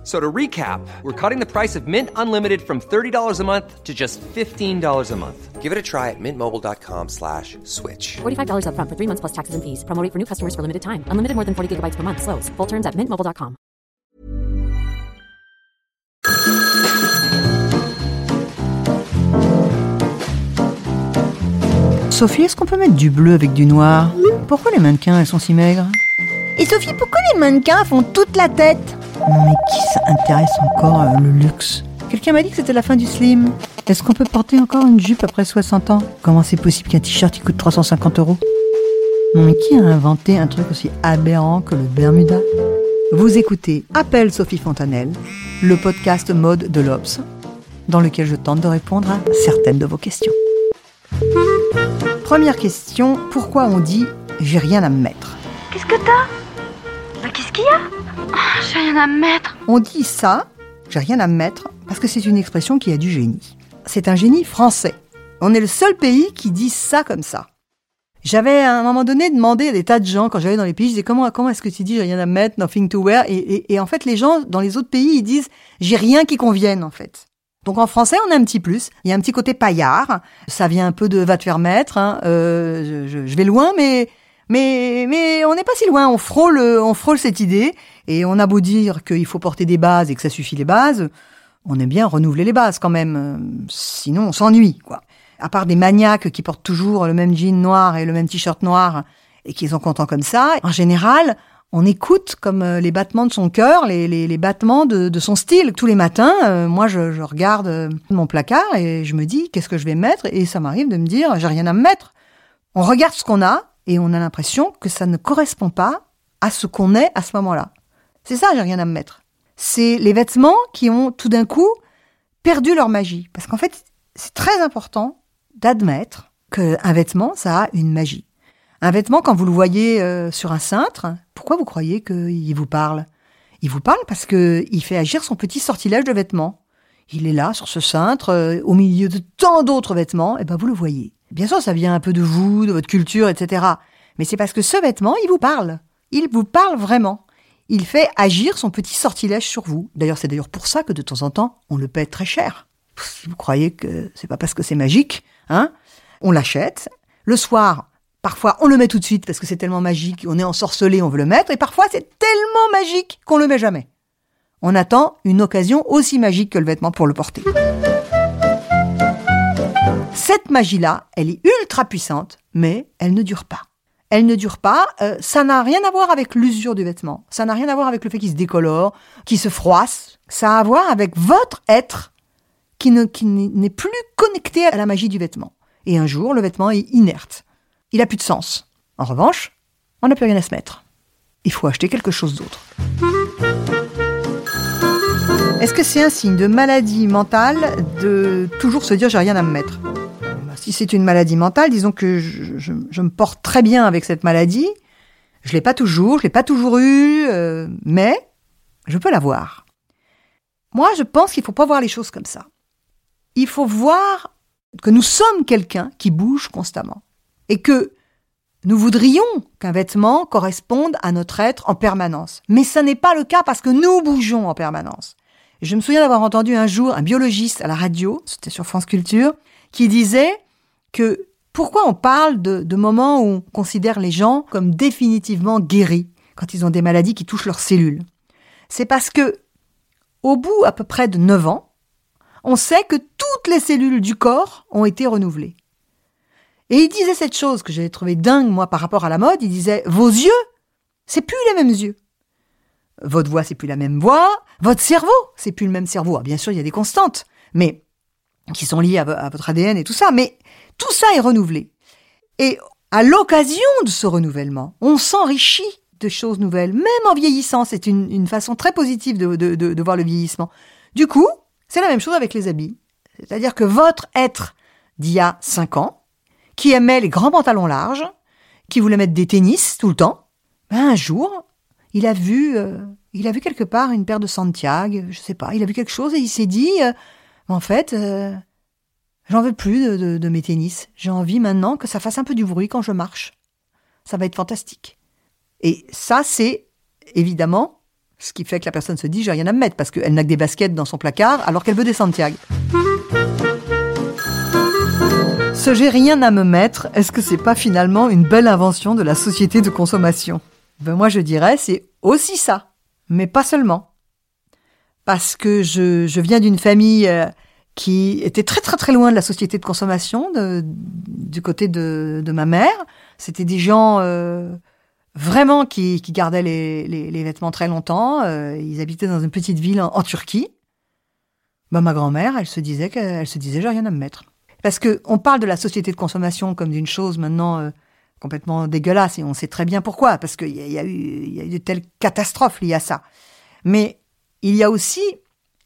F- So to recap, we're cutting the price of Mint Unlimited from $30 a month to just $15 a month. Give it a try at mintmobile.com slash switch. $45 upfront for three months plus taxes and fees. Promo rate for new customers for limited time. Unlimited more than 40 gigabytes per month. Slows. Full terms at mintmobile.com. Sophie, est-ce qu'on peut mettre du bleu avec du noir Pourquoi les mannequins, elles sont si maigres Et Sophie, pourquoi les mannequins font toute la tête Non mais qui ça intéresse encore euh, le luxe. Quelqu'un m'a dit que c'était la fin du slim. Est-ce qu'on peut porter encore une jupe après 60 ans? Comment c'est possible qu'un t-shirt coûte 350 euros? Non mais qui a inventé un truc aussi aberrant que le Bermuda? Vous écoutez Appel Sophie Fontanelle, le podcast mode de l'Obs, dans lequel je tente de répondre à certaines de vos questions. Première question, pourquoi on dit j'ai rien à me mettre Qu'est-ce que t'as? Qu'il y a? Ah, J'ai rien à me mettre. On dit ça, j'ai rien à me mettre, parce que c'est une expression qui a du génie. C'est un génie français. On est le seul pays qui dit ça comme ça. J'avais à un moment donné demandé à des tas de gens quand j'allais dans les pays, je disais comment comment est-ce que tu dis j'ai rien à me mettre, nothing to wear, et, en fait les gens dans les autres pays ils disent j'ai rien qui convienne en fait. Donc en français on a un petit plus, il y a un petit côté paillard, ça vient un peu de va te faire mettre, hein, euh, je vais loin mais mais mais on n'est pas si loin, on frôle on frôle cette idée et on a beau dire qu'il faut porter des bases et que ça suffit les bases, on aime bien renouveler les bases quand même, sinon on s'ennuie quoi. À part des maniaques qui portent toujours le même jean noir et le même t-shirt noir et qui sont contents comme ça, en général, on écoute comme euh, les battements de son cœur, les, battements de, de son style. Tous les matins, euh, moi je, je regarde euh, mon placard et je me dis qu'est-ce que je vais mettre? Et ça m'arrive de me dire j'ai rien à me mettre. On regarde ce qu'on a et on a l'impression que ça ne correspond pas à ce qu'on est à ce moment-là. C'est ça, j'ai rien à me mettre. C'est les vêtements qui ont tout d'un coup perdu leur magie. Parce qu'en fait, c'est très important d'admettre qu'un vêtement, ça a une magie. Un vêtement, quand vous le voyez euh, sur un cintre, pourquoi vous croyez qu'il vous parle? Il vous parle parce que il fait agir son petit sortilège de vêtements. Il est là, sur ce cintre, euh, au milieu de tant d'autres vêtements, et ben vous le voyez. Bien sûr, ça vient un peu de vous, de votre culture, etc. Mais c'est parce que ce vêtement, il vous parle. Il vous parle vraiment. Il fait agir son petit sortilège sur vous. D'ailleurs, c'est d'ailleurs pour ça que de temps en temps, on le paie très cher. Si vous croyez que c'est pas parce que c'est magique, hein, on l'achète. Le soir, parfois, on le met tout de suite parce que c'est tellement magique, on est ensorcelé, on veut le mettre. Et parfois, c'est tellement magique qu'on le met jamais. On attend une occasion aussi magique que le vêtement pour le porter. Cette magie-là, elle est ultra puissante, mais elle ne dure pas. Elle ne dure pas, euh, ça n'a rien à voir avec l'usure du vêtement, ça n'a rien à voir avec le fait qu'il se décolore, qu'il se froisse, ça a à voir avec votre être qui ne- qui n'est plus connecté à la magie du vêtement. Et un jour, le vêtement est inerte. Il a plus de sens. En revanche, on n'a plus rien à se mettre. Il faut acheter quelque chose d'autre. Est-ce que c'est un signe de maladie mentale de toujours se dire j'ai rien à me mettre? Si c'est une maladie mentale, disons que je, me porte très bien avec cette maladie. Je l'ai pas toujours, je l'ai pas toujours eu, euh, mais je peux l'avoir. Moi, je pense qu'il faut pas voir les choses comme ça. Il faut voir que nous sommes quelqu'un qui bouge constamment et que nous voudrions qu'un vêtement corresponde à notre être en permanence. Mais ce n'est pas le cas parce que nous bougeons en permanence. Je me souviens d'avoir entendu un jour un biologiste à la radio, c'était sur France Culture, qui disait que pourquoi on parle de, moments où on considère les gens comme définitivement guéris quand ils ont des maladies qui touchent leurs cellules? C'est parce que, au bout à peu près de 9 ans, on sait que toutes les cellules du corps ont été renouvelées. Et il disait cette chose que j'avais trouvé dingue, moi, par rapport à la mode. Il disait, vos yeux, c'est plus les mêmes yeux. Votre voix, c'est plus la même voix. Votre cerveau, c'est plus le même cerveau. Ah, bien sûr, il y a des constantes, mais qui sont liées à, à votre ADN et tout ça. Mais tout ça est renouvelé. Et à l'occasion de ce renouvellement, on s'enrichit de choses nouvelles, même en vieillissant. C'est une, une façon très positive de, de- de- de voir le vieillissement. Du coup, c'est la même chose avec les habits. C'est-à-dire que votre être d'il y a 5 ans, qui aimait les grands pantalons larges, qui voulait mettre des tennis tout le temps, ben un jour, il a vu, euh, il a vu quelque part une paire de Santiago, je sais pas, il a vu quelque chose et il s'est dit, euh, en fait, euh, j'en veux plus de, de- mes tennis. J'ai envie maintenant que ça fasse un peu du bruit quand je marche. Ça va être fantastique. Et ça, c'est évidemment ce qui fait que la personne se dit, j'ai rien à me mettre, parce qu'elle n'a que des baskets dans son placard, alors qu'elle veut des Santiago. Ce j'ai rien à me mettre, est-ce que c'est pas finalement une belle invention de la société de consommation? Ben moi je dirais c'est aussi ça, mais pas seulement. Parce que je, je viens d'une famille euh, qui était très très très loin de la société de consommation, du côté de, ma mère. C'était des gens euh, vraiment qui, gardaient les, vêtements très longtemps. Euh, ils habitaient dans une petite ville en, Turquie. Ben, ma grand-mère, elle se disait qu'elle se disait j'ai rien à me mettre. Parce que on parle de la société de consommation comme d'une chose maintenant euh, complètement dégueulasse et on sait très bien pourquoi, parce qu'il y, a- eu y a eu de telles catastrophes liées à ça. Mais il y a aussi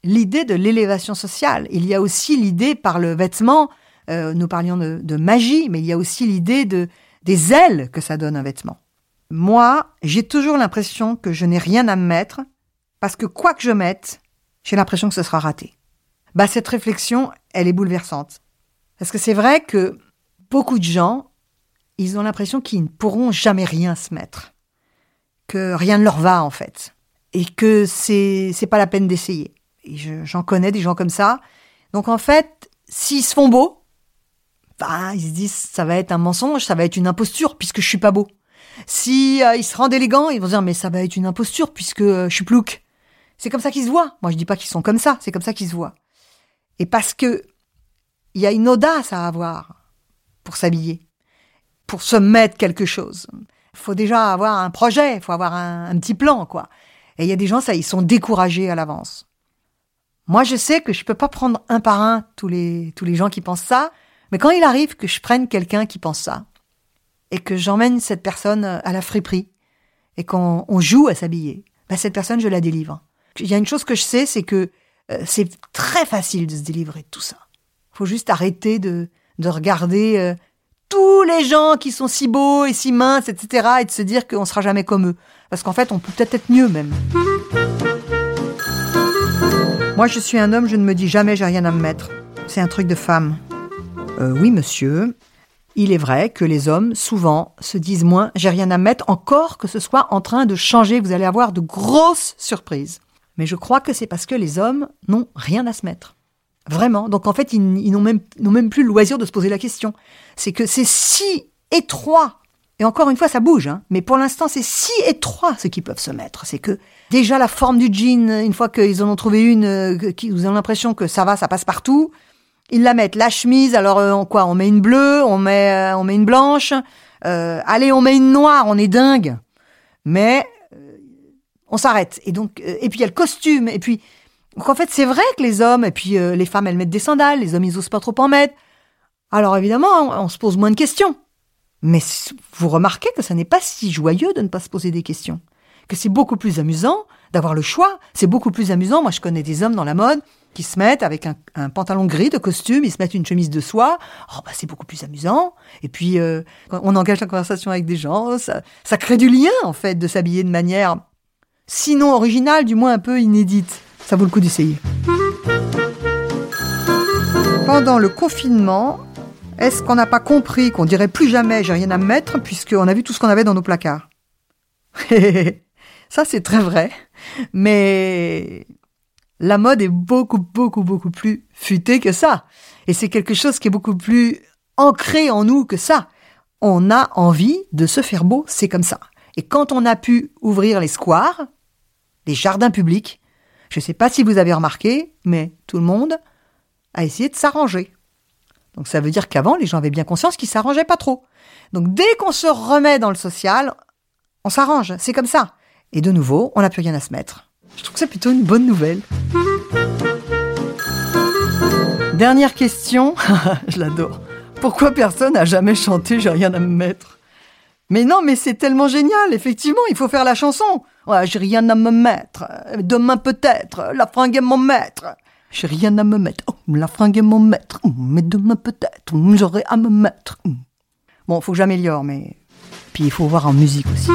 l'idée de l'élévation sociale. Il y a aussi l'idée par le vêtement. euh, nous parlions de, de magie, mais il y a aussi l'idée de des ailes que ça donne un vêtement. Moi, j'ai toujours l'impression que je n'ai rien à me mettre parce que quoi que je mette, j'ai l'impression que ce sera raté. Bah cette réflexion, elle est bouleversante. Parce que c'est vrai que beaucoup de gens, ils ont l'impression qu'ils ne pourront jamais rien se mettre. Que rien ne leur va, en fait. Et que c'est, c'est pas la peine d'essayer. Et je- j'en connais des gens comme ça. Donc, en fait, s'ils se font beaux, bah, ils se disent, ça va être un mensonge, ça va être une imposture, puisque je suis pas beau. Si euh, ils se rendent élégants, ils vont dire, mais ça va être une imposture, puisque euh, je suis plouc. C'est comme ça qu'ils se voient. Moi, je dis pas qu'ils sont comme ça, c'est comme ça qu'ils se voient. Et parce que il y a une audace à avoir pour s'habiller, pour se mettre quelque chose. Faut déjà avoir un projet, faut avoir un, un petit plan, quoi. Et il y a des gens, ça, ils sont découragés à l'avance. Moi, je sais que je peux pas prendre un par un tous les, tous les gens qui pensent ça, mais quand il arrive que je prenne quelqu'un qui pense ça, et que j'emmène cette personne à la friperie, et qu'on on joue à s'habiller, bah, cette personne, je la délivre. Il y a une chose que je sais, c'est que euh, c'est très facile de se délivrer de tout ça. faut juste arrêter de, de regarder euh, tous les gens qui sont si beaux et si minces, etc., et de se dire qu'on sera jamais comme eux. Parce qu'en fait, on peut peut-être être mieux même. Moi, je suis un homme, je ne me dis jamais j'ai rien à me mettre. C'est un truc de femme. Euh, oui, monsieur. Il est vrai que les hommes, souvent, se disent moins j'ai rien à me mettre, encore que ce soit en train de changer. Vous allez avoir de grosses surprises. Mais je crois que c'est parce que les hommes n'ont rien à se mettre. Vraiment. Donc en fait, ils, n'ont même, n'ont même plus le loisir de se poser la question. C'est que c'est si étroit. Et encore une fois, ça bouge, hein. Mais pour l'instant, c'est si étroit ce qu'ils peuvent se mettre. C'est que déjà la forme du jean, une fois qu'ils en ont trouvé une, euh, vous avez l'impression que ça va, ça passe partout, ils la mettent. La chemise, alors euh, on quoi? On met une bleue, on met, euh, on met une blanche. Euh, allez, on met une noire, on est dingue. Mais euh, on s'arrête. Et donc, euh, et puis il y a le costume. Et puis, donc en fait, c'est vrai que les hommes et puis euh, les femmes, elles mettent des sandales. Les hommes, ils osent pas trop en mettre. Alors évidemment, on, on se pose moins de questions. Mais vous remarquez que ça n'est pas si joyeux de ne pas se poser des questions. Que c'est beaucoup plus amusant d'avoir le choix. C'est beaucoup plus amusant. Moi, je connais des hommes dans la mode qui se mettent avec un, pantalon gris de costume, ils se mettent une chemise de soie. Oh, bah, c'est beaucoup plus amusant. Et puis, euh, on engage la conversation avec des gens, ça crée du lien, en fait, de s'habiller de manière, sinon originale, du moins un peu inédite. Ça vaut le coup d'essayer. Pendant le confinement, est-ce qu'on n'a pas compris qu'on dirait plus jamais j'ai rien à me mettre puisqu'on a vu tout ce qu'on avait dans nos placards Ça, c'est très vrai. Mais la mode est beaucoup, beaucoup, beaucoup plus futée que ça. Et c'est quelque chose qui est beaucoup plus ancré en nous que ça. On a envie de se faire beau, c'est comme ça. Et quand on a pu ouvrir les squares, les jardins publics, je ne sais pas si vous avez remarqué, mais tout le monde a essayé de s'arranger. Donc ça veut dire qu'avant, les gens avaient bien conscience qu'ils s'arrangeaient pas trop. Donc dès qu'on se remet dans le social, on s'arrange, c'est comme ça. Et de nouveau, on n'a plus rien à se mettre. Je trouve que c'est plutôt une bonne nouvelle. Dernière question, je l'adore. Pourquoi personne n'a jamais chanté J'ai rien à me mettre Mais non, mais c'est tellement génial, effectivement, il faut faire la chanson. Ouais, j'ai rien à me mettre. Demain peut-être, la fringue est mon maître. J'ai rien à me mettre. Oh, la fringue est mon maître. Oh, mais demain peut-être, j'aurai à me mettre. Oh. Bon, faut que j'améliore, mais. Puis il faut voir en musique aussi.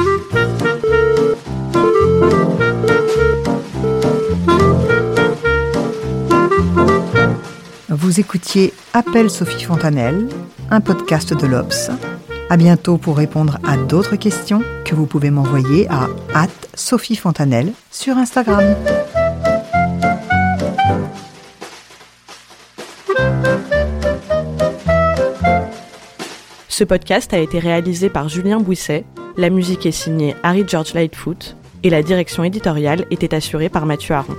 Vous écoutiez Appel Sophie Fontanelle, un podcast de l'Obs. À bientôt pour répondre à d'autres questions que vous pouvez m'envoyer à Sophie Fontanelle sur Instagram. Ce podcast a été réalisé par Julien Bouisset, la musique est signée Harry George Lightfoot et la direction éditoriale était assurée par Mathieu Aron.